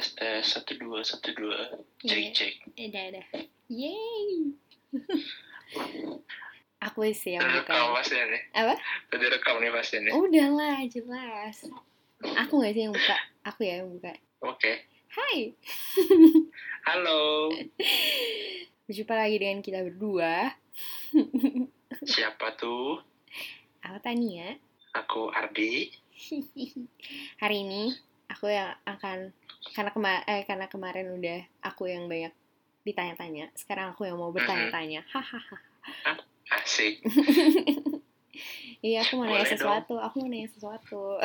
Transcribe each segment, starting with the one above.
tes tes satu dua satu dua cek Iya. cek Eh, dah, dah. Yeay. Aku sih yang udah rekam buka. pasti nih Apa? udah rekam nih pasti nih Udah lah, jelas. Aku gak sih yang buka? Aku ya yang buka. oke Hai. halo Berjumpa lagi dengan kita berdua. siapa tuh Aku Tania. aku Ardi Hari ini aku yang akan karena kema eh, karena kemarin udah aku yang banyak ditanya-tanya. Sekarang aku yang mau bertanya-tanya. Hahaha. asik Iya, aku mau nanya dong. sesuatu. Aku mau nanya sesuatu.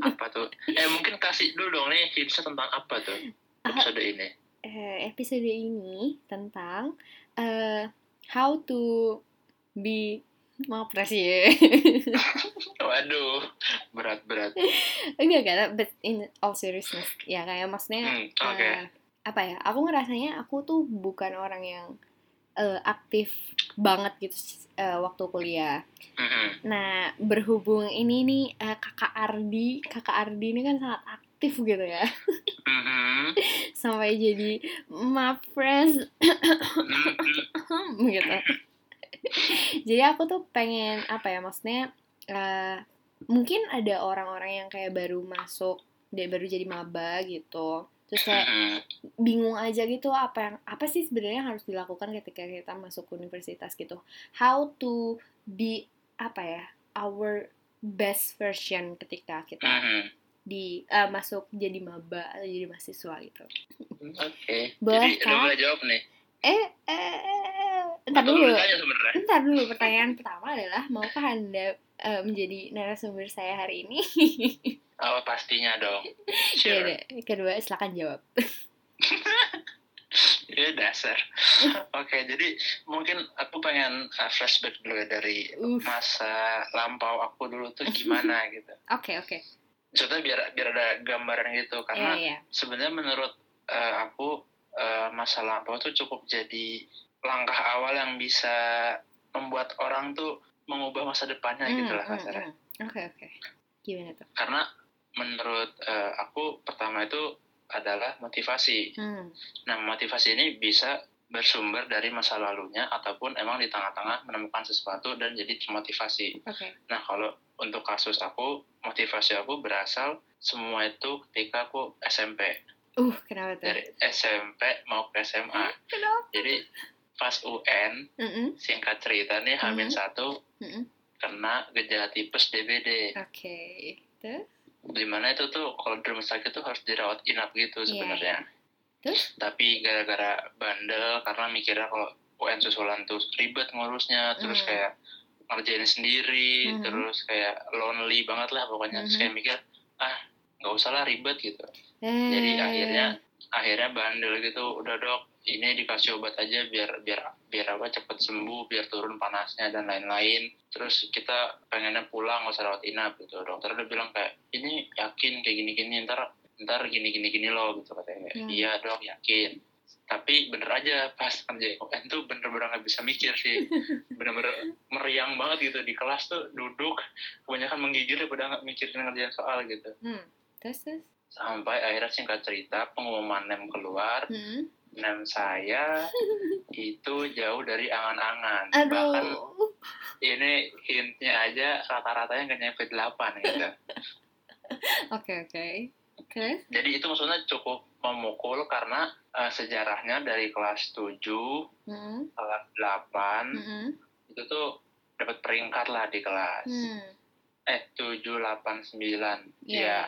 apa tuh eh mungkin kasih dulu dong nih hintsnya tentang apa tuh Ah. episode ini Eh, episode ini tentang eh how to be mapres ya. enggak enggak, but in all seriousness. Ya kayak maksudnya hmm, eh, apa ya? Aku ngerasanya aku tuh bukan orang yang eh, aktif banget gitu eh, waktu kuliah. Mm-mm. Nah, berhubung ini nih eh, Kakak Ardi, Kakak Ardi ini kan sangat aktif gitu ya. Mhm. Sampai jadi mapres Mhm. gitu. Jadi aku tuh pengen apa ya maksudnya eh, mungkin ada orang-orang yang kayak baru masuk dia baru jadi maba gitu. Terus kayak bingung aja gitu apa yang apa sih sebenarnya yang harus dilakukan ketika kita masuk universitas gitu. How to be apa ya our best version ketika kita di eh, masuk jadi maba atau jadi mahasiswa gitu. Oke. Boleh, Jadi Kak? boleh jawab nih. Eh, eh, eh, eh, entar Atau dulu. Bentar dulu, pertanyaan pertama adalah maukah Anda eh, menjadi narasumber saya hari ini? Oh, pastinya dong. Ya Sure. udah, kedua silakan jawab. Ya dasar. Oke, jadi mungkin aku pengen uh, flashback dulu ya dari Uff. masa lampau aku dulu tuh gimana gitu. Oke, oke. Maksudnya biar biar ada gambaran gitu karena iya. sebenarnya menurut uh, aku uh, masa lampau tuh cukup jadi langkah awal yang bisa membuat orang tuh mengubah masa depannya gitu lah hmm, kasarnya. hmm. Oke, oke. Gimana tuh? Karena menurut uh, aku pertama itu adalah motivasi. Hmm. Nah, motivasi ini bisa bersumber dari masa lalunya ataupun emang di tengah-tengah menemukan sesuatu dan jadi termotivasi. Oke. Nah, kalau untuk kasus aku, motivasi aku berasal semua itu ketika aku SMP. Uh, kenapa tuh? Dari SMP mau ke SMA. Kenapa? Jadi pas UN, Mm-mm, singkat cerita nih, Hamin Mhm. satu mm-mm. kena gejala tipes DBD. Oke. Terus? Di mana itu tuh kalau di rumah sakit tuh harus dirawat inap gitu Iya, sebenarnya. Terus? Tapi gara-gara bandel karena mikirnya kalau UN susulan tuh ribet ngurusnya, terus Hmm. kayak ngerjain sendiri, Mhm. terus kayak lonely banget lah pokoknya. Terus Mhm. kayak mikir, ah nggak usah lah ribet gitu. Eh, Jadi akhirnya akhirnya bandel gitu, udah dok ini dikasih obat aja biar biar biar apa cepet sembuh, biar turun panasnya dan lain-lain. Terus kita pengennya pulang nggak usah rawat inap gitu. Dokter udah bilang kayak ini yakin kayak gini-gini ntar ntar gini-gini gini loh gitu katanya. Hmm. Iya dok yakin. Tapi bener aja pas UN tuh bener-bener nggak bisa mikir sih. Bener-bener meriang banget gitu di kelas tuh duduk kebanyakan menggigil daripada nggak mikirin ngerjain soal gitu. Hmm. Terus, terus? Sampai akhirnya singkat cerita pengumuman NEM keluar Hmm. Nem saya itu jauh dari angan-angan. Bahkan ini hintnya aja rata-ratanya nggak nyampe 8 gitu. Oke, oke. Terus? Jadi itu maksudnya cukup memukul karena eh, sejarahnya dari kelas 7, Hmm. kelas 8, Hmm. itu tuh dapat peringkat lah di kelas. Hmm. Eh, 7, 8, 9. Iya. Ya,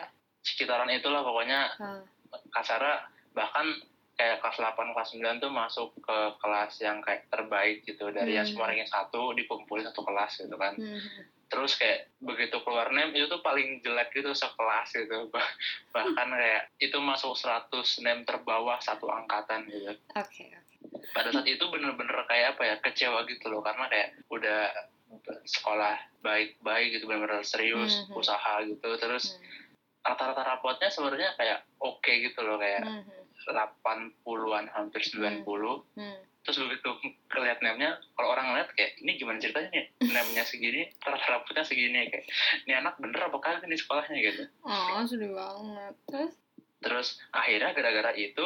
sekitaran itulah pokoknya Oh. kasarnya bahkan kayak kelas 8, kelas 9 tuh masuk ke kelas yang kayak terbaik gitu dari yang Hmm. semua ranking satu dikumpulin satu kelas gitu kan Hmm. terus kayak begitu keluar nem itu tuh paling jelek gitu sekelas gitu Bah- bahkan kayak itu masuk 100 nem terbawah satu angkatan gitu Oke, oke. pada saat itu bener-bener kayak apa ya kecewa gitu loh karena kayak udah sekolah baik-baik gitu bener-bener serius Mhm. usaha gitu terus Hmm. Rata-rata rapotnya sebenarnya kayak oke gitu loh kayak Hmm. 80-an hampir 90 Hmm. terus begitu kelihat nemnya kalau orang ngeliat kayak ini gimana ceritanya nih nemnya segini rata rapotnya segini kayak ini anak bener apa kagak nih sekolahnya gitu Oh, sedih banget. Terus? terus akhirnya gara-gara itu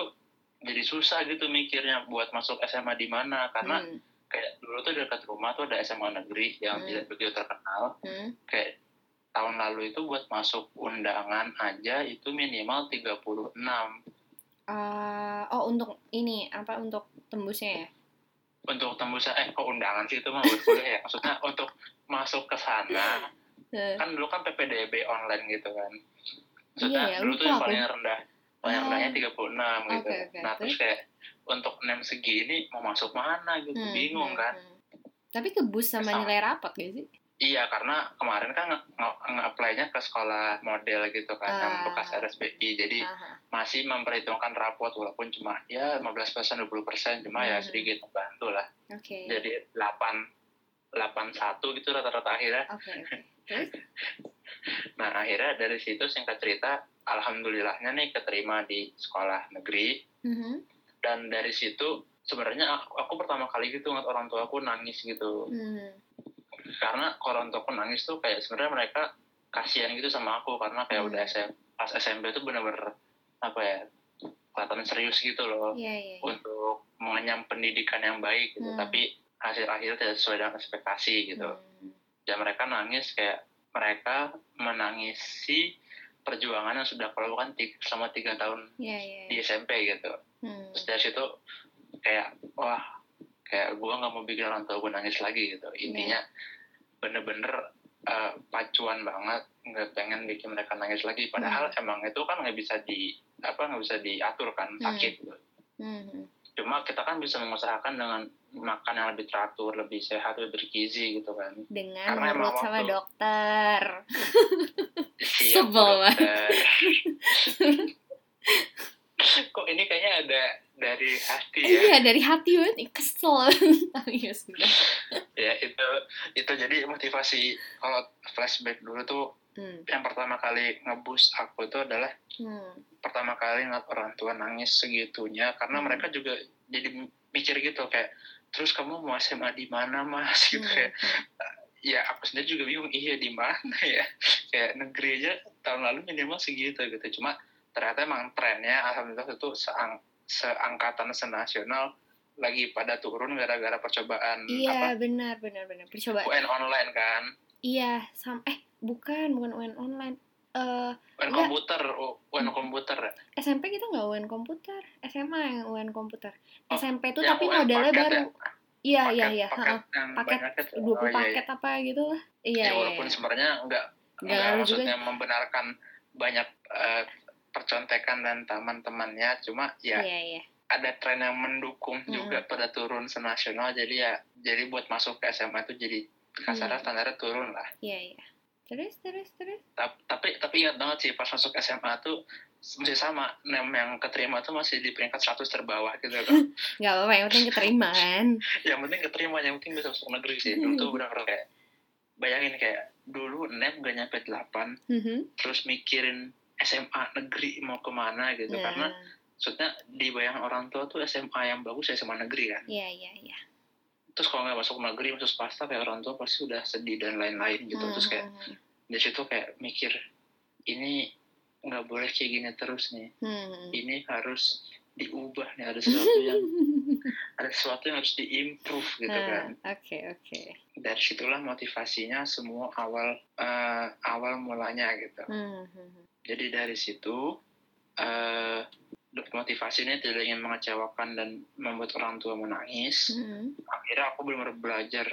jadi susah gitu mikirnya buat masuk SMA di mana karena Hmm. kayak dulu tuh dekat rumah tuh ada SMA negeri yang Hmm. tidak begitu terkenal Hmm. kayak tahun lalu itu buat masuk undangan aja itu minimal 36 Eh, oh untuk ini apa untuk tembusnya ya? untuk tembus eh kok undangan sih itu mah buat kuliah ya maksudnya untuk masuk ke sana Eh, kan dulu kan PPDB online gitu kan Iya maksudnya ya, dulu lupa tuh yang aku. paling rendah paling Oh. rendahnya 36 gitu Oke, oke. nah terus kayak untuk nem segini mau masuk mana gitu hmm, bingung hmm, kan hmm. Tapi kebus sama Sama. nilai rapot gak sih? Iya karena kemarin kan nge- nge- nge-apply-nya ke sekolah model gitu kan yang Ah. bekas RSBI jadi Aha. masih memperhitungkan rapot walaupun cuma ya 15 persen 20 persen cuma ya Mhm. sedikit membantu lah Oke. jadi 8 81 gitu rata-rata akhirnya Oke, oke. Terus? Nah akhirnya dari situ singkat cerita, alhamdulillahnya nih keterima di sekolah negeri Mhm. dan dari situ sebenarnya aku, aku pertama kali gitu ngeliat orang tua aku nangis gitu Hmm. Karena orang tua aku nangis tuh kayak sebenarnya mereka kasihan gitu sama aku karena kayak Hmm. udah SM, pas SMP tuh bener-bener apa ya kelihatan serius gitu loh Iya, iya. iya. untuk mengenyam pendidikan yang baik gitu Hmm. tapi hasil akhirnya tidak sesuai dengan ekspektasi gitu Hmm. dan mereka nangis kayak mereka menangisi perjuangan yang sudah aku lakukan ti- selama tiga tahun Iya, iya. di iya. SMP gitu Hmm. terus dari situ kayak wah kayak gue nggak mau bikin orang tua gue nangis lagi gitu intinya bener-bener eh, pacuan banget nggak pengen bikin mereka nangis lagi padahal emang itu kan nggak bisa di apa nggak bisa diatur kan sakit gitu. Hmm. cuma kita kan bisa mengusahakan dengan makan yang lebih teratur lebih sehat lebih bergizi gitu kan Dengan Karena emang nurut sama waktu- dokter. Siap, Sebel banget. dokter. Kok ini kayaknya ada dari hati ya? Iya, dari hati banget. Kesel. Tapi ya sudah. Ya itu itu jadi motivasi kalau flashback dulu tuh Hmm. yang pertama kali ngebus aku itu adalah Hmm. pertama kali ngeliat orang tua nangis segitunya karena Hmm. mereka juga jadi mikir gitu kayak terus kamu mau SMA di mana mas gitu Hmm. kayak ya aku sendiri juga bingung iya di mana ya kayak negeri aja tahun lalu minimal segitu gitu cuma ternyata emang trennya alhamdulillah itu seang, seangkatan senasional lagi pada turun gara-gara percobaan Iya, apa benar, benar, benar. Percobaan. UN online kan Iya, sam eh bukan, bukan UN online. Eh UN Enggak. komputer UN komputer SMP kita nggak UN komputer, SMA yang UN komputer. Oh, SMP tuh tapi UN modelnya baru. ya? Iya, iya, paket, iya. paket Paket banyak itu. 20 Oh, iya, paket iya. apa gitu lah. Iya, ya iya. walaupun iya. sebenarnya enggak Nggak enggak juga. maksudnya membenarkan banyak eh, percontekan dan teman-temannya cuma ya Iya, iya. ada tren yang mendukung Mm-mm. juga pada turun senasional jadi ya jadi buat masuk ke SMA itu jadi kasarnya Iya. standarnya turun lah Iya, iya. Terus, terus, terus. Ta- tapi tapi ingat banget sih pas masuk SMA tuh masih sama nem yang keterima tuh masih di peringkat 100 terbawah gitu loh Nggak apa-apa, yang penting keterima kan. yang penting keterima yang penting bisa masuk negeri sih dulu tuh benar-benar kayak bayangin kayak dulu nem gak nyampe 8 Mhm. terus mikirin SMA negeri mau ke mana gitu. Nah, karena maksudnya di bayangan orang tua tuh SMA yang bagus ya SMA negeri kan. Iya, iya, iya. terus kalau nggak masuk negeri masuk swasta kayak orang tua pasti udah sedih dan lain-lain gitu. Terus kayak dari situ kayak mikir ini nggak boleh kayak gini terus nih. Hmm. ini harus diubah nih ada sesuatu yang ada sesuatu yang harus diimprove gitu Ah, kan Oke, oke. dari situlah motivasinya semua awal eh, awal mulanya gitu Mhm. jadi dari situ eh motivasi ini tidak ingin mengecewakan dan membuat orang tua menangis Mhm. akhirnya aku benar-benar belajar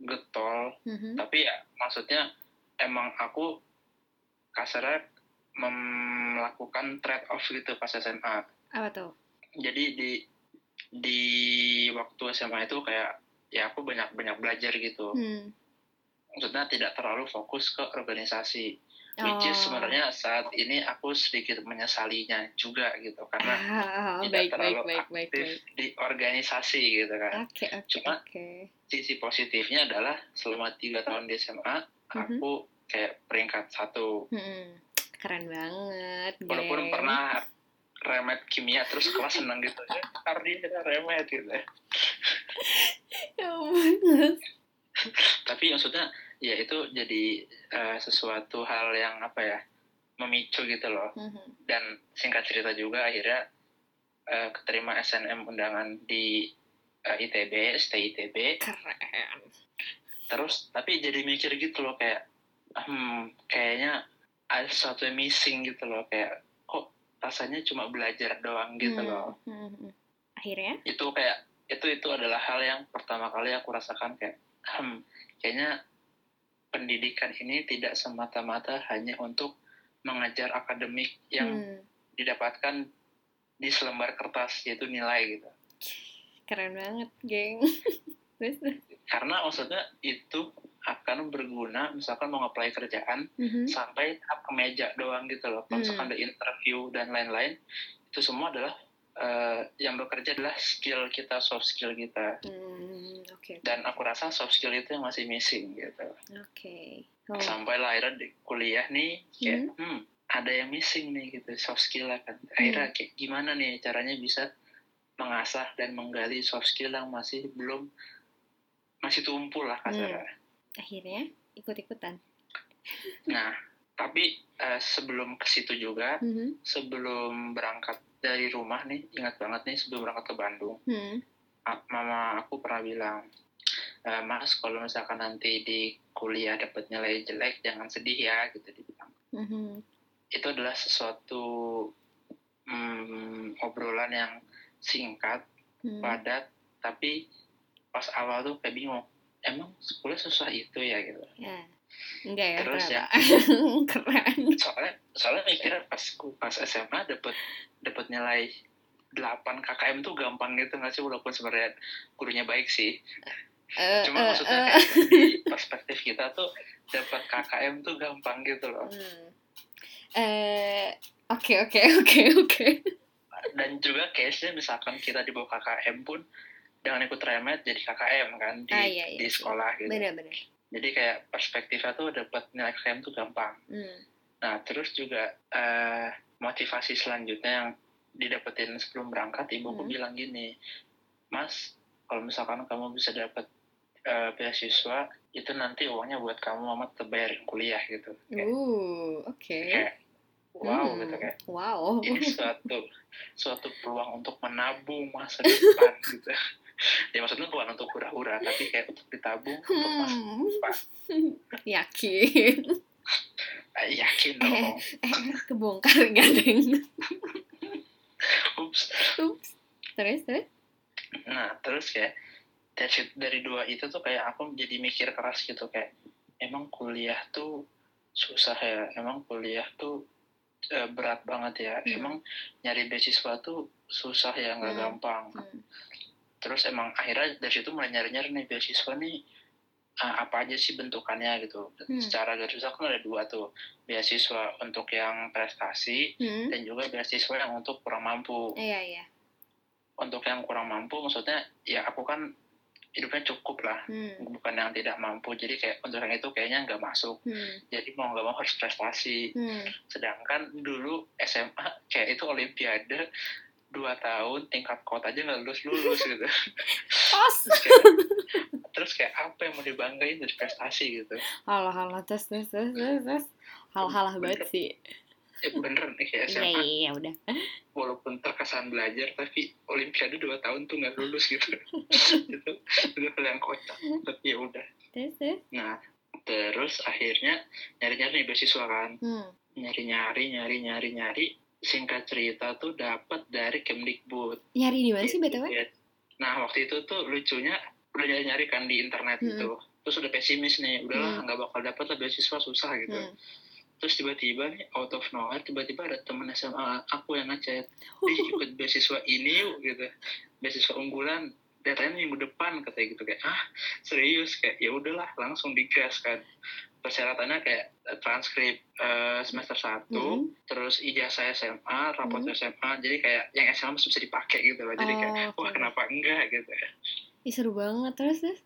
getol Mhm. tapi ya maksudnya emang aku kasarnya melakukan trade off gitu pas SMA Apa tuh? jadi di di waktu SMA itu kayak ya aku banyak banyak belajar gitu Hmm. maksudnya tidak terlalu fokus ke organisasi which is Oh. sebenarnya saat ini aku sedikit menyesalinya juga gitu karena Ah, tidak baik, terlalu baik, baik, aktif baik. di organisasi gitu kan Oke, oke, Cuma- oke. sisi positifnya adalah selama tiga tahun di SMA Mhm. aku kayak peringkat satu Hmm. Keren banget, walaupun geng. pernah remet kimia terus kelas seneng gitu ya Ardi kita remet gitu ya. Ya ampun. tapi maksudnya ya itu jadi eh, sesuatu hal yang apa ya memicu gitu loh Mhm. dan singkat cerita juga akhirnya eh, keterima SNM undangan di eh, ITB, STI ITB Keren. terus tapi jadi mikir gitu loh kayak hmm kayaknya ada sesuatu yang missing gitu loh kayak rasanya cuma belajar doang gitu Hmm, loh hmm, hmm. Akhirnya? itu kayak itu itu adalah hal yang pertama kali aku rasakan kayak hmm kayaknya pendidikan ini tidak semata-mata hanya untuk mengajar akademik yang Hmm, didapatkan di selembar kertas yaitu nilai gitu keren banget, geng. Karena maksudnya itu akan berguna misalkan mau apply kerjaan Mhm. sampai tahap ke meja doang gitu loh. Kalau misalkan ada interview dan lain-lain itu semua adalah eh, yang bekerja adalah skill kita soft skill kita. Hmm, Oke, dan aku rasa soft skill itu yang masih missing gitu. Oke. Oh, sampai lah akhirnya di kuliah nih kayak hmm ada yang missing nih gitu soft skill lah kan. Akhirnya kayak gimana nih caranya bisa mengasah dan menggali soft skill yang masih belum masih tumpul lah kasarnya akhirnya ikut-ikutan. nah tapi eh, sebelum ke situ juga Mhm. sebelum berangkat dari rumah nih ingat banget nih sebelum berangkat ke Bandung Hmm. a- mama aku pernah bilang "Eh, mas kalau misalkan nanti di kuliah dapat nilai jelek jangan sedih ya gitu dibilang Mhm. itu adalah sesuatu hmm, obrolan yang singkat Hmm. padat tapi pas awal tuh kayak bingung emang kuliah susah itu ya gitu Ya. Enggak ya, Terus ya. Keren. soalnya soalnya mikirnya pas pas SMA dapat dapat nilai 8 KKM tuh gampang gitu nggak sih walaupun sebenarnya gurunya baik sih Eh, cuma eh, maksudnya kayak di perspektif kita tuh dapat KKM tuh gampang gitu loh Hmm. Eh, Oke, oke, oke, oke. dan juga case-nya misalkan kita di bawah KKM pun dengan ikut remet jadi KKM kan di Ah, iya, iya, di sekolah gitu Benar-benar. jadi kayak perspektifnya tuh dapat nilai KKM tuh gampang Hmm. nah terus juga eh, motivasi selanjutnya yang didapetin sebelum berangkat ibuku Hmm. bilang gini mas kalau misalkan kamu bisa dapat eh, beasiswa itu nanti uangnya buat kamu mama tetap bayarin kuliah gitu kayak, Uh, oke. kayak wow Hmm. gitu kayak Wow. ini suatu suatu peluang untuk menabung masa depan gitu ya maksudnya bukan untuk hura-hura tapi kayak untuk ditabung untuk masa Hmm. depan Yakin. Eh, yakin dong Eh, kebongkar gading. Ups. Ups. Terus, terus? nah terus kayak dari dua itu tuh kayak aku jadi mikir keras gitu kayak emang kuliah tuh susah ya emang kuliah tuh eh, berat banget ya Hmm. emang nyari beasiswa tuh susah ya nggak Hmm. gampang Hmm. Terus emang akhirnya dari situ mulai nyari-nyari nih beasiswa nih ah, apa aja sih bentukannya gitu Hmm. secara garis besar kan ada dua tuh beasiswa untuk yang prestasi Hmm. dan juga beasiswa yang untuk kurang mampu Iya, iya. untuk yang kurang mampu maksudnya ya aku kan hidupnya cukup lah Hmm. bukan yang tidak mampu jadi kayak untuk yang itu kayaknya nggak masuk Hmm. jadi mau nggak mau harus prestasi Hmm. sedangkan dulu SMA kayak itu olimpiade dua tahun tingkat kota aja nggak lulus lulus gitu Pos. terus kayak, terus kayak apa yang mau dibanggain dari prestasi gitu Halah, halah, terus, terus, terus, terus, terus. Hal-hal banget sih. ya bener nih kayak SMA iya, udah. walaupun terkesan belajar tapi olimpiade dua tahun tuh nggak lulus gitu itu itu hal yang kocak tapi ya udah Terus, terus. nah terus akhirnya nyari-nyari nih beasiswa kan Hmm. nyari-nyari nyari-nyari nyari singkat cerita tuh dapat dari Kemdikbud Nyari di mana sih, BTW? nah waktu itu tuh lucunya udah nyari-nyari kan di internet Hmm. gitu terus udah pesimis nih udahlah Hmm. nggak bakal dapat lah beasiswa susah gitu Hmm. terus tiba-tiba nih out of nowhere tiba-tiba ada temen SMA aku yang ngechat eh ikut beasiswa ini yuk gitu beasiswa unggulan datanya minggu depan katanya gitu kayak ah serius kayak ya udahlah langsung digas kan persyaratannya kayak eh, transkrip eh, semester 1 Hmm. terus ijazah SMA raport Hmm. SMA jadi kayak yang SMA masih bisa dipakai gitu loh jadi kayak Oh, wah oke. kenapa enggak gitu Ih, seru banget. Terus, terus.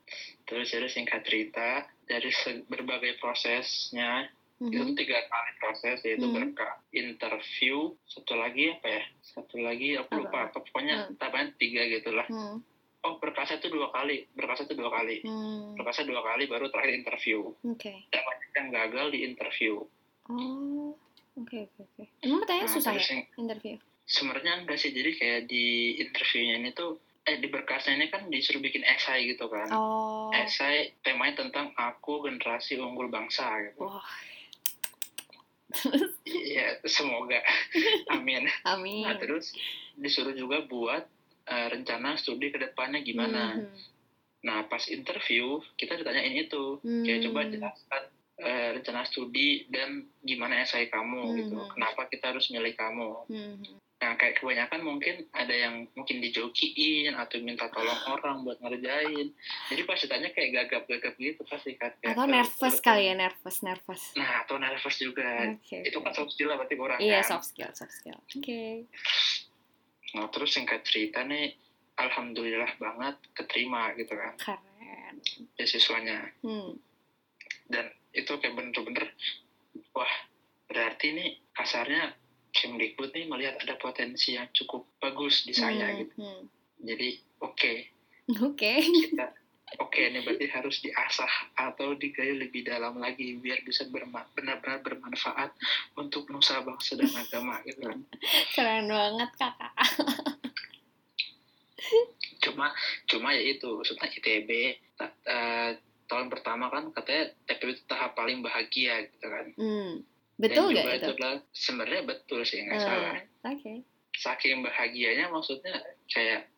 terus jadi singkat cerita dari berbagai prosesnya itu Mhm. tuh tiga kali proses yaitu Hmm. berka interview satu lagi apa ya satu lagi aku lupa apa pokoknya Hmm. tambahan tiga gitulah Hmm. Oh berkasnya itu dua kali berkasnya itu dua kali Hmm. berkasnya dua kali baru terakhir interview Oke. dan banyak yang gagal di interview Oh. Oke oke oke. Emang pertanyaan Nah, susah ya yang interview? sebenarnya enggak sih jadi kayak di interviewnya ini tuh eh di berkasnya ini kan disuruh bikin esai gitu kan Oh. esai temanya tentang aku generasi unggul bangsa gitu Wah. Iya, semoga. Amin. Amin. Nah, terus disuruh juga buat eh, rencana studi ke depannya gimana. Mhm. Nah, pas interview, kita ditanyain itu. Hmm. Kayak coba jelaskan eh, rencana studi dan gimana esai kamu gitu. Mhm. Kenapa kita harus milih kamu. Mhm. Nah, kayak kebanyakan mungkin ada yang mungkin dijokiin atau minta tolong orang buat ngerjain. Jadi pas ditanya kayak gagap-gagap gitu pasti kan. Atau nervous eh, kali ya, nervous, nervous. Nah, atau nervous juga. Oke. Itu kan soft skill lah berarti kurang Iya, kan. soft skill, soft skill. Oke. Nah, terus singkat cerita nih, alhamdulillah banget keterima gitu kan, Keren. beasiswanya. Hmm. Dan itu kayak bener-bener, wah, berarti nih kasarnya Kemdikbud nih melihat ada potensi yang cukup bagus di saya Hmm, gitu. hmm. Jadi, oke, Oke. kita, oke ini berarti harus diasah atau digali lebih dalam lagi biar bisa benar-benar bermanfaat untuk nusa bangsa dan agama gitu kan. Keren banget, Kakak. cuma cuma ya itu maksudnya ITB ta- tahun pertama kan katanya ITB itu tahap paling bahagia gitu kan Hmm. Betul Dan gak itu? adalah sebenarnya betul sih nggak Hmm, salah Oke. saking bahagianya maksudnya kayak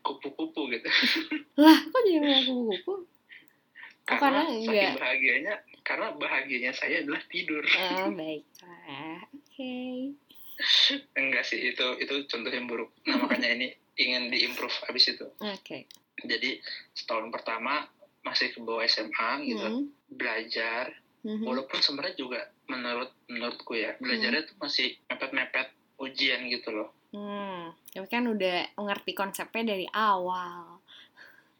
kupu-kupu gitu Lah, kok jadi ngomong kupu-kupu? Oh, karena saking enggak. bahagianya karena bahagianya saya adalah tidur Oh, baiklah. Oke. enggak sih itu itu contoh yang buruk nah makanya ini ingin diimprove abis itu Oke. jadi setahun pertama masih ke bawah SMA gitu Hmm. belajar Mhm. walaupun sebenarnya juga menurut menurutku ya belajarnya tuh masih mepet-mepet ujian gitu loh Hmm. Tapi kan udah ngerti konsepnya dari awal.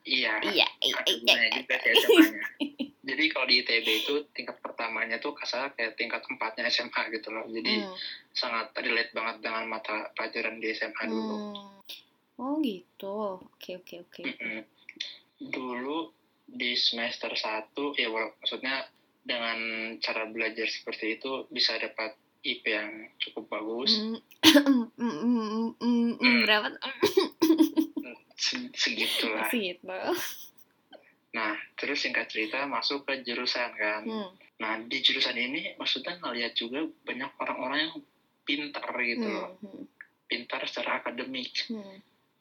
iya Iya, iya, iya. juga sih SMA-nya jadi kalau di ITB itu tingkat pertamanya tuh kasar kayak tingkat empatnya SMA gitu loh jadi Hmm. sangat relate banget dengan mata pelajaran di SMA dulu Hmm. Oh gitu. Oke oke oke. Mm-mm. dulu di semester 1 ya maksudnya dengan cara belajar seperti itu bisa dapat IP yang cukup bagus Hmm. Hmm, hmm, hmm, hmm, hmm, Berapa? Se- segitulah Segitu. Nah, terus singkat cerita masuk ke jurusan kan. Hmm. Nah, di jurusan ini maksudnya ngeliat juga banyak orang-orang yang pintar gitu loh. Hmm. Pintar secara akademik. Hmm.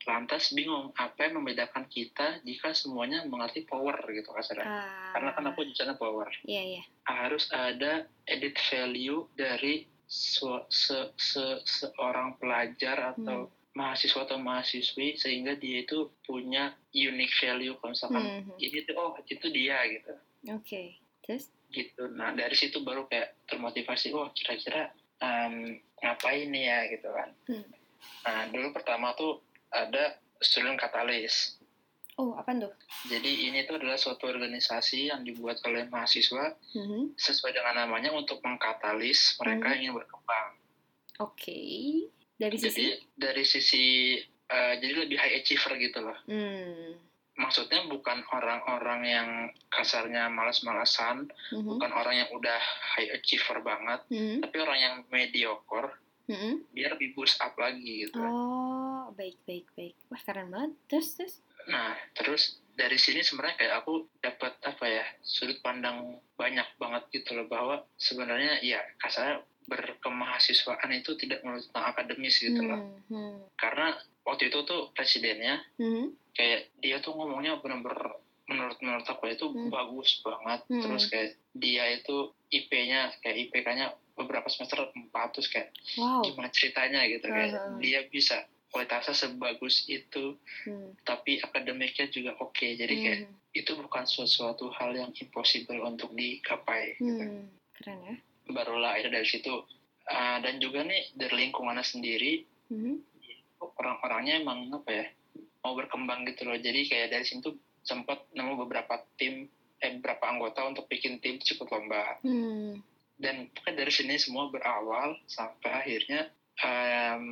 Lantas bingung apa yang membedakan kita jika semuanya mengerti power gitu kasarnya. Ah. Karena kan aku jurusannya power. Iya iya. Harus ada edit value dari se- se- se- seorang pelajar atau mahasiswa atau mahasiswi sehingga dia itu punya unique value kalau misalkan Hmm. ini tuh oh itu dia gitu. Oke. Terus? gitu nah dari situ baru kayak termotivasi oh kira-kira em, ngapain nih ya gitu kan Hmm. nah dulu pertama tuh ada student katalis Oh apa tuh? jadi ini tuh adalah suatu organisasi yang dibuat oleh mahasiswa Hmm. sesuai dengan namanya untuk mengkatalis mereka Hmm. yang ingin berkembang Oke. Dari jadi sisi? dari sisi eh, jadi lebih high achiever gitu loh Hmm. maksudnya bukan orang-orang yang kasarnya malas-malasan Mhm. bukan orang yang udah high achiever banget Hmm. tapi orang yang mediocre Hmm. biar lebih boost up lagi gitu. Oh baik baik baik. Wah keren banget. Terus terus? Nah, terus dari sini sebenarnya kayak aku dapat apa ya sudut pandang banyak banget gitu loh bahwa sebenarnya ya kasarnya berkemahasiswaan itu tidak melulu tentang akademis gitu loh. Hmm. Hmm. Karena waktu itu tuh presidennya Hmm. kayak dia tuh ngomongnya bener-bener menurut menurut aku itu Hmm. bagus banget. Hmm. Terus kayak dia itu IP-nya kayak IPK-nya beberapa semester 4 terus kayak Wow. gimana ceritanya gitu kayak Uh-huh. dia bisa kualitasnya sebagus itu Hmm. tapi akademiknya juga oke jadi kayak Hmm. itu bukan sesuatu hal yang impossible untuk digapai gitu. Hmm. Keren ya. barulah akhirnya dari situ uh, dan juga nih dari lingkungannya sendiri Hmm. orang-orangnya emang apa ya mau berkembang gitu loh jadi kayak dari situ sempat nemu beberapa tim eh beberapa anggota untuk bikin tim cukup lomba Hmm. dan kan dari sini semua berawal sampai akhirnya em,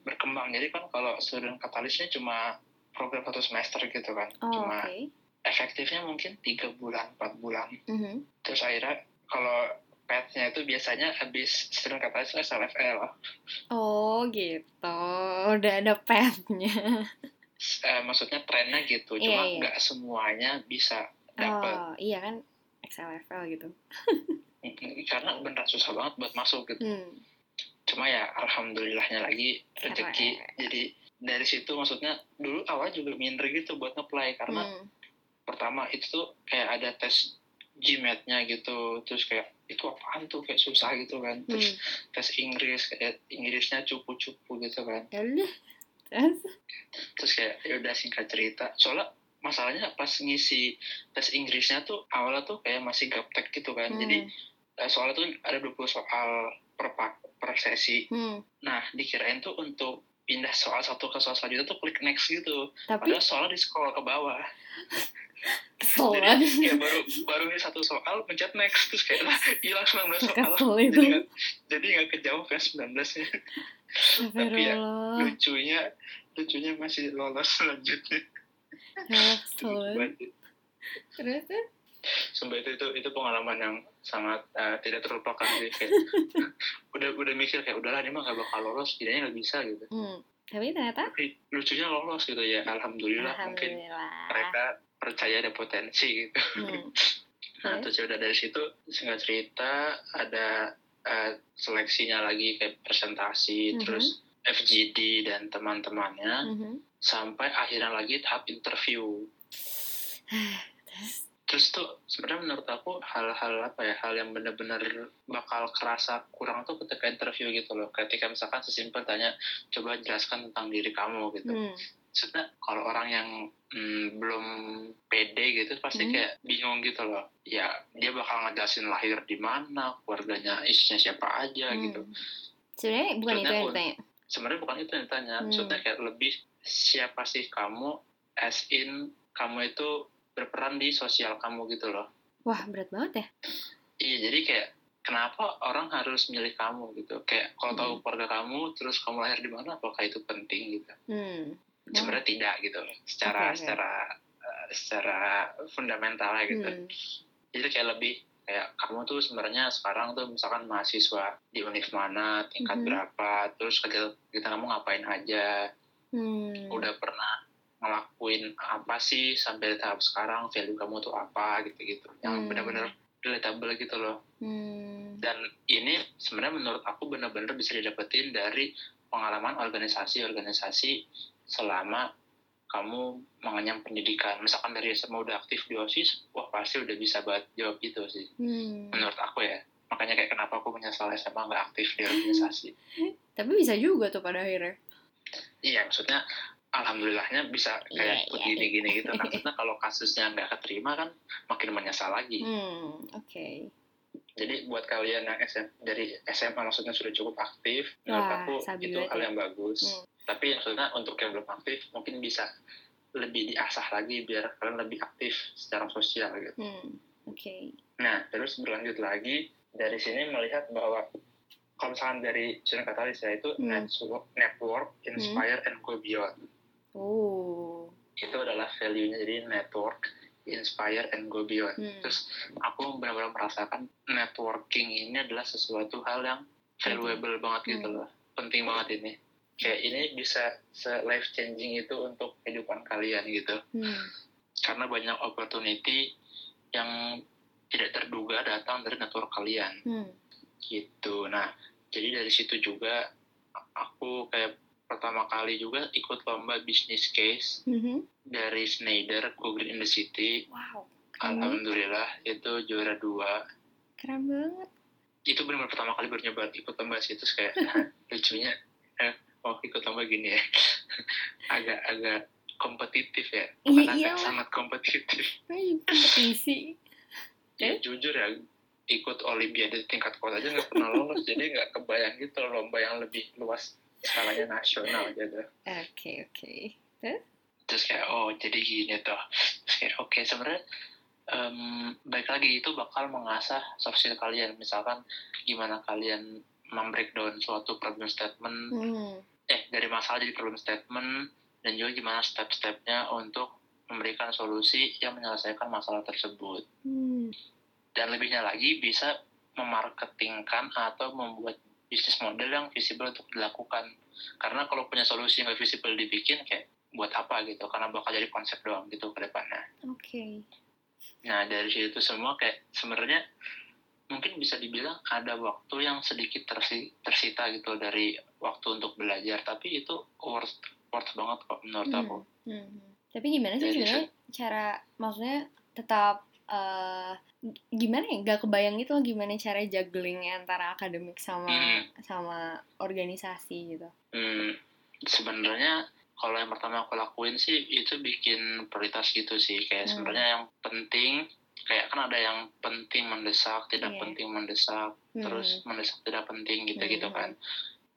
berkembang jadi kan kalau student katalisnya cuma program satu semester gitu kan Oh, cuma oke. efektifnya mungkin tiga bulan empat bulan Mhm. terus akhirnya kalau path-nya itu biasanya habis student katalis SLFL Oh gitu, udah ada path-nya. Eh, maksudnya trennya gitu Iya, cuma iya. nggak semuanya bisa dapat Oh iya kan XLFL gitu. Mm, karena beneran susah banget buat masuk gitu Hmm. Cuma ya alhamdulillahnya lagi rezeki Keren. jadi dari situ maksudnya dulu awal juga minder gitu buat ngeplay karena Hmm. pertama itu tuh kayak ada tes GMAT-nya gitu terus kayak itu apaan tuh kayak susah gitu kan Hmm. terus tes Inggris kayak Inggrisnya cupu-cupu gitu kan Ya. Terus? terus kayak ya udah singkat cerita soalnya masalahnya pas ngisi tes Inggrisnya tuh awalnya tuh kayak masih gaptek gitu kan jadi Hmm. eh, soalnya tuh ada 20 soal per, per sesi Hmm. nah dikirain tuh untuk pindah soal satu ke soal selanjutnya tuh klik next gitu. Tapi padahal soalnya di scroll ke bawah. Kesel jadi kayak baru baru ini satu soal pencet next. Terus kayak lah hilang 19 soal. Kesel itu. jadi nggak jadi kejawab kan 19 nya tapi ya lucunya lucunya masih lolos selanjutnya. Ya. Terus? Sumpah itu, itu itu pengalaman yang sangat eh, tidak terlupakan sih kayak udah udah mikir kayak udahlah ini mah gak bakal lolos tidaknya nggak bisa gitu Hmm. Tapi ternyata tapi lucunya lolos gitu ya alhamdulillah, mungkin Alhamdulillah. mereka percaya ada potensi gitu Hmm. nah terus ya udah dari situ singkat cerita ada eh, seleksinya lagi kayak presentasi Mhm. terus FGD dan teman-temannya Mhm. sampai akhirnya lagi tahap interview Terus? Terus tuh sebenarnya menurut aku hal-hal apa ya hal yang benar-benar bakal kerasa kurang tuh ketika interview gitu loh ketika misalkan sesimpel tanya coba jelaskan tentang diri kamu gitu Hmm. maksudnya kalau orang yang mm, belum pede gitu pasti Hmm. kayak bingung gitu loh ya dia bakal ngejelasin lahir di mana keluarganya isinya siapa aja Hmm. gitu Sebenarnya bukan itu yang ditanya. sebenarnya bukan itu yang ditanya Hmm. maksudnya kayak lebih siapa sih kamu as in kamu itu berperan di sosial kamu gitu loh Wah, berat banget ya. Iya, jadi kayak kenapa orang harus milih kamu gitu? Kayak kalau tahu Hmm. keluarga kamu, terus kamu lahir di mana, apakah itu penting gitu? Hmm. Sebenarnya tidak gitu, secara oke. secara eh, secara fundamental lah gitu. Hmm. Jadi kayak lebih kayak kamu tuh sebenarnya sekarang tuh misalkan mahasiswa di univ mana, tingkat Mhm. berapa, terus kita kamu ngapain aja, Hmm. udah pernah ngelakuin apa sih sampai tahap sekarang, value kamu tuh apa gitu-gitu, yang Hmm. benar-benar relatable gitu loh. Hmm. dan ini sebenarnya menurut aku benar-benar bisa didapetin dari pengalaman organisasi-organisasi selama kamu mengenyam pendidikan misalkan dari SMA udah aktif di OSIS wah pasti udah bisa banget jawab itu sih Hmm. menurut aku ya makanya kayak kenapa aku menyesal SMA nggak aktif di organisasi Tapi bisa juga tuh pada akhirnya. iya maksudnya alhamdulillahnya bisa kayak Iya, iya. begini-gini gitu kan karena kalau kasusnya nggak keterima kan makin menyesal lagi Hmm. Oke. Jadi buat kalian yang SM, dari SMA maksudnya sudah cukup aktif, menurut Wah, aku sabi itu hal ya. yang bagus. Hmm. Tapi maksudnya untuk yang belum aktif mungkin bisa lebih diasah lagi biar kalian lebih aktif secara sosial gitu. Hmm. Oke. Nah terus berlanjut lagi dari sini melihat bahwa kalau misalkan dari student katalis ya itu Hmm. network, network, inspire, and go beyond. Oh. Itu adalah value-nya jadi network, inspire, and go beyond. Hmm. Terus aku benar-benar merasakan networking ini adalah sesuatu hal yang valuable banget gitu Hmm. loh penting banget ini kayak ini bisa life changing itu untuk kehidupan kalian gitu Hmm. karena banyak opportunity yang tidak terduga datang dari network kalian Hmm. gitu nah jadi dari situ juga aku kayak pertama kali juga ikut lomba business case Mhm. dari Schneider Go Green in the City Wow. Keren. Alhamdulillah itu juara dua Keren banget. itu benar pertama kali baru nyoba ikut lomba sih terus kayak lucunya eh, oh ikut lomba gini ya agak-agak kompetitif ya Iya, bukan iya agak lah. sangat kompetitif Ayo, kompetisi. ya Eh? jujur ya ikut olimpiade tingkat kota aja nggak pernah lolos jadi nggak kebayang gitu lomba yang lebih luas skalanya nasional gitu Oke, oke. terus kayak oh jadi gini tuh terus kayak oke sebenarnya em, baik lagi itu bakal mengasah soft skill kalian misalkan gimana kalian membreakdown suatu problem statement Hmm. eh dari masalah jadi problem statement dan juga gimana step-stepnya untuk memberikan solusi yang menyelesaikan masalah tersebut Hmm. dan lebihnya lagi bisa memarketingkan atau membuat bisnis model yang visible untuk dilakukan karena kalau punya solusi yang visible dibikin kayak buat apa gitu karena bakal jadi konsep doang gitu ke depannya oke okay. nah dari situ semua kayak sebenarnya mungkin bisa dibilang ada waktu yang sedikit tersi, tersita gitu dari waktu untuk belajar tapi itu worth worth banget kok menurut hmm. aku hmm. tapi gimana sih sebenarnya cara maksudnya tetap uh, gimana ya nggak kebayang gitu loh gimana cara juggling antara akademik sama hmm. sama organisasi gitu hmm. sebenarnya kalau yang pertama aku lakuin sih itu bikin prioritas gitu sih kayak hmm. sebenarnya yang penting kayak kan ada yang penting mendesak tidak yeah. penting mendesak hmm. terus mendesak tidak penting gitu gitu hmm. kan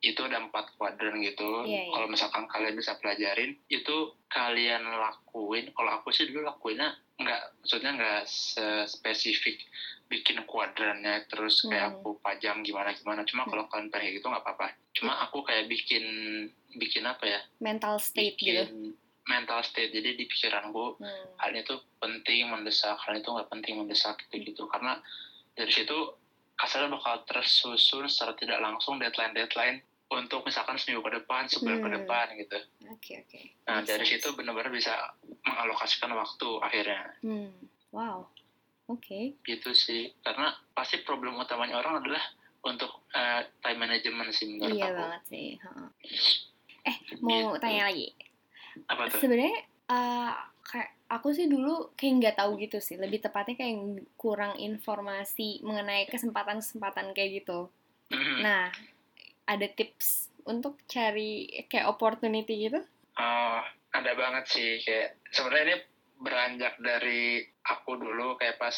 itu ada empat kuadran gitu yeah, yeah. kalau misalkan kalian bisa pelajarin itu kalian lakuin kalau aku sih dulu lakuinnya nggak maksudnya nggak spesifik bikin kuadrannya terus kayak hmm. aku pajang gimana gimana cuma kalau kalian pengen gitu nggak apa-apa cuma aku kayak bikin bikin apa ya mental state gitu. bikin, gitu mental state jadi di pikiranku hmm. hal itu penting mendesak hal itu nggak penting mendesak gitu gitu karena dari situ kasarnya bakal tersusun secara tidak langsung deadline deadline untuk misalkan seminggu ke depan sebulan hmm. ke depan gitu. Oke okay, oke. Okay. Nah Makes dari sense. situ benar-benar bisa mengalokasikan waktu akhirnya. Hmm. Wow. Oke. Okay. Gitu sih karena pasti problem utamanya orang adalah untuk uh, time management sih menurut iya aku. Iya banget sih. Huh. Eh mau gitu. tanya lagi apa tuh? Sebenarnya uh, kayak aku sih dulu kayak nggak tahu gitu sih. Lebih tepatnya kayak kurang informasi mengenai kesempatan-kesempatan kayak gitu. Mm-hmm. Nah, ada tips untuk cari kayak opportunity gitu? Oh, ada banget sih. Kayak sebenarnya ini beranjak dari aku dulu kayak pas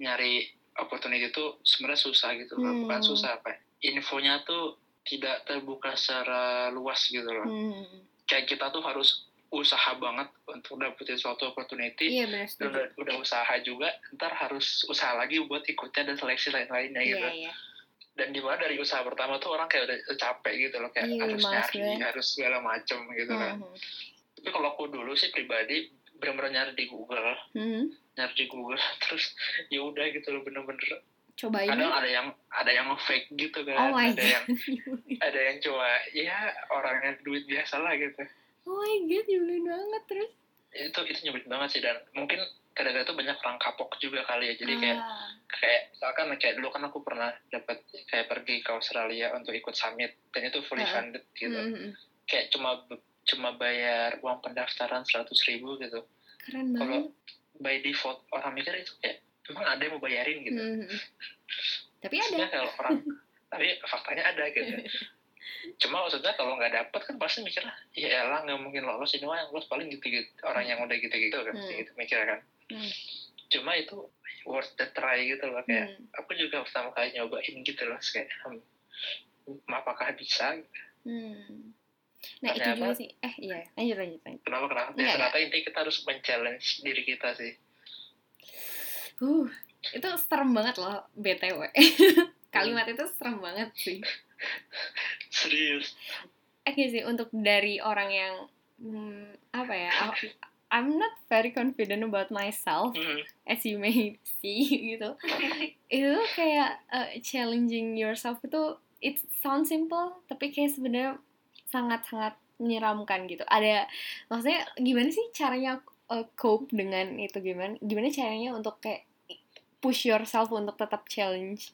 nyari opportunity itu sebenarnya susah gitu loh. Hmm. Bukan susah apa? Infonya tuh tidak terbuka secara luas gitu loh. Hmm. Kayak kita tuh harus usaha banget untuk dapetin suatu opportunity iya, udah, udah usaha juga ntar harus usaha lagi buat ikutnya dan seleksi lain-lainnya iya, gitu iya. Dan di mana dari usaha pertama tuh orang kayak udah capek gitu loh kayak iya, harus nyari bener. harus segala macem gitu mm -hmm. kan mm-hmm. tapi kalau aku dulu sih pribadi benar-benar nyari di Google mm -hmm. nyari di Google terus ya udah gitu loh bener-bener cobain kadang ada yang ada yang fake gitu kan oh ada yang ada yang cuma ya orangnya duit biasa lah gitu oh my god nyebelin banget terus itu itu nyebelin banget sih dan mungkin kadang-kadang tuh banyak orang kapok juga kali ya. Jadi kayak ah. kayak misalkan kayak dulu kan aku pernah dapat kayak pergi ke Australia untuk ikut summit dan itu fully funded gitu. Mm -hmm. kayak cuma cuma bayar uang pendaftaran seratus ribu gitu. Keren banget. kalau by default orang mikir itu kayak emang ada yang mau bayarin gitu. Mm -hmm. tapi ada. kalau orang tapi faktanya ada gitu. Cuma maksudnya kalau nggak dapet kan pasti mikir ya lah nggak mungkin lolos ini mah yang lolos paling gitu gitu orang yang udah gitu gitu kan hmm. gitu mikir kan hmm. cuma itu worth the try gitu loh kayak hmm. aku juga pertama kali nyobain gitu loh kayak hmm, apakah bisa hmm. nah Ternyata, itu juga sih eh iya lanjut lanjut, lanjut. kenapa kenapa ya, ternyata intinya kita harus men-challenge diri kita sih uh itu serem banget loh btw kalimat itu serem banget sih serius oke sih untuk dari orang yang hmm, apa ya I'm not very confident about myself mm. as you may see gitu. Itu kayak uh, challenging yourself itu it sounds simple tapi kayak sebenarnya sangat-sangat menyeramkan gitu. Ada maksudnya gimana sih caranya uh, cope dengan itu gimana? Gimana caranya untuk kayak push yourself untuk tetap challenge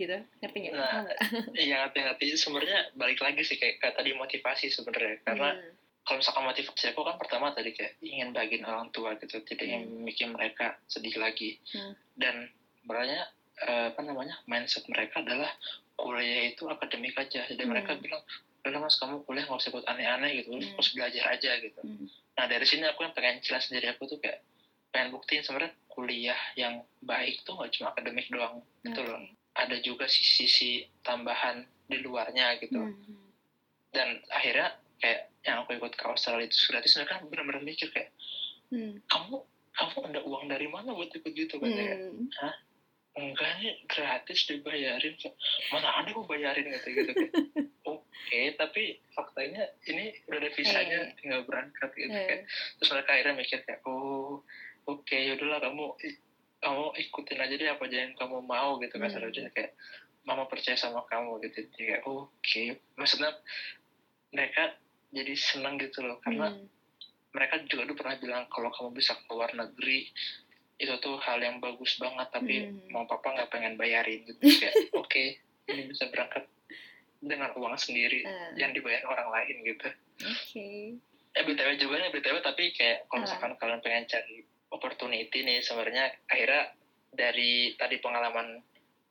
gitu? Ngerti nggak? Nah, iya ngerti ngerti. Sebenarnya balik lagi sih kayak, kayak tadi motivasi sebenarnya. Karena hmm. Kalau misalkan motivasi aku kan pertama tadi kayak ingin bagiin orang tua gitu tidak ingin hmm. bikin mereka sedih lagi hmm. dan sebenarnya uh, apa namanya mindset mereka adalah kuliah itu akademik aja jadi hmm. mereka bilang udah mas kamu kuliah nggak usah buat aneh-aneh gitu hmm. harus belajar aja gitu hmm. nah dari sini aku yang pengen jelas sendiri aku tuh kayak pengen buktiin sebenarnya kuliah yang baik tuh nggak cuma akademik doang okay. gitu loh ada juga sisi-sisi tambahan di luarnya gitu hmm. dan akhirnya kayak yang aku ikut ke Australia itu gratis mereka benar-benar mikir kayak hmm. kamu kamu ada uang dari mana buat ikut gitu kan ya Hah? enggak nih gratis dibayarin mana ada aku bayarin gitu gitu oke okay, tapi faktanya ini udah ada visanya hey. tinggal berangkat gitu hey. kayak terus mereka akhirnya mikir kayak oh oke okay, yaudahlah kamu kamu ikutin aja deh apa aja yang kamu mau gitu kan Hmm. kayak mama percaya sama kamu gitu jadi kayak oke maksudnya mereka jadi senang gitu loh karena Hmm. mereka juga dulu pernah bilang kalau kamu bisa keluar negeri itu tuh hal yang bagus banget tapi Hmm. mau papa nggak pengen bayarin gitu kayak oke ini bisa berangkat dengan uang sendiri Eh, yang dibayar orang lain gitu Oke. eh btw juga nih btw tapi kayak kalau Ah. misalkan kalian pengen cari opportunity nih sebenarnya akhirnya dari tadi pengalamanku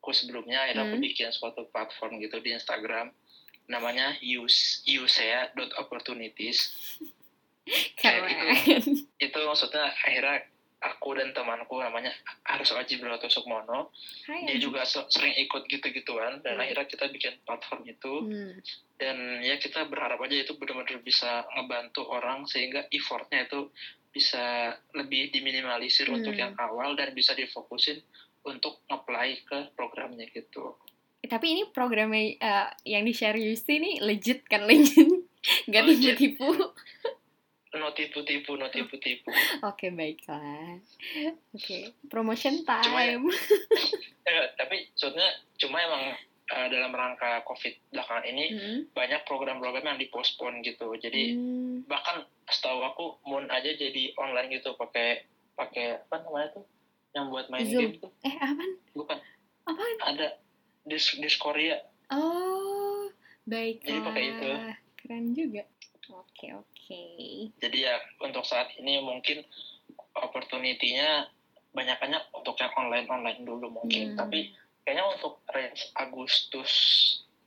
sebelumnya akhirnya aku Hmm. bikin suatu platform gitu di Instagram namanya use opportunities Kayak Keren. itu maksudnya akhirnya aku dan temanku namanya harus Aji Broto Sukmono Hai. dia juga se- sering ikut gitu-gituan dan Hmm. akhirnya kita bikin platform itu Hmm. dan ya kita berharap aja itu benar-benar bisa ngebantu orang sehingga effortnya itu bisa lebih diminimalisir Hmm. untuk yang awal dan bisa difokusin untuk nge-apply ke programnya gitu. Eh, Tapi ini programnya eh, yang di share Yusti ini legit kan legit? Gak Legit. tipu-tipu. No tipu-tipu, no tipu-tipu. Oke baiklah. Oke promotion Cuma ya- time. Eh, tapi sebetulnya cuma emang eh, dalam rangka COVID belakangan ini Hmm. banyak program-program yang dipospon gitu. Jadi Hmm. bahkan setahu aku Moon aja jadi online gitu pakai pakai apa namanya tuh yang buat main Zoom. game tuh Eh apaan? bukan Apaan? ada dis dis Korea Oh baiklah. Jadi pakai itu. Keren juga. Oke oke. jadi ya untuk saat ini mungkin opportunity-nya banyak-banyak untuk yang online online dulu mungkin Hmm. tapi kayaknya untuk range Agustus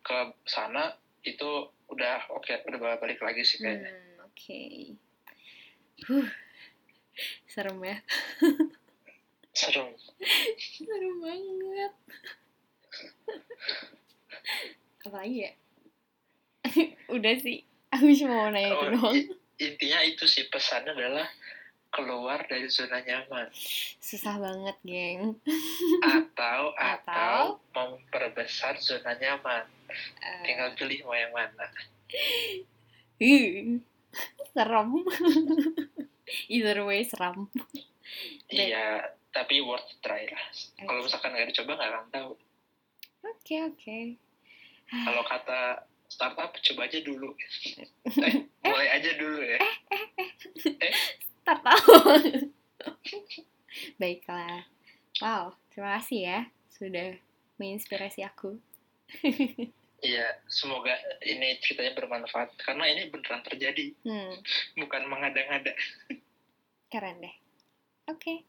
ke sana itu udah oke udah balik lagi sih kayaknya Hmm, oke. Huh. Serem ya. seru Serem banget. Apalagi ya? Udah sih. Aku cuma mau nanya itu Oh, doang. i- intinya itu sih pesannya adalah keluar dari zona nyaman Susah banget, geng. atau Atau? atau memperbesar zona nyaman Eh, tinggal pilih mau yang mana uh, serem. Either way, seram. Iya tapi worth try lah kalau misalkan nggak dicoba nggak akan tahu Oke, oke. kalau kata startup coba aja dulu eh, mulai aja dulu ya Tak tahu. Baiklah. Wow, terima kasih ya sudah menginspirasi aku. iya semoga ini ceritanya bermanfaat karena ini beneran terjadi Hmm, bukan mengada-ngada keren deh. Oke.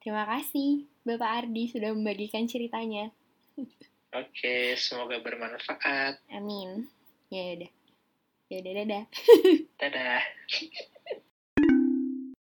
Terima kasih Bapak Ardi sudah membagikan ceritanya. oke semoga bermanfaat Amin. Ya udah. Ya udah dadah. dadah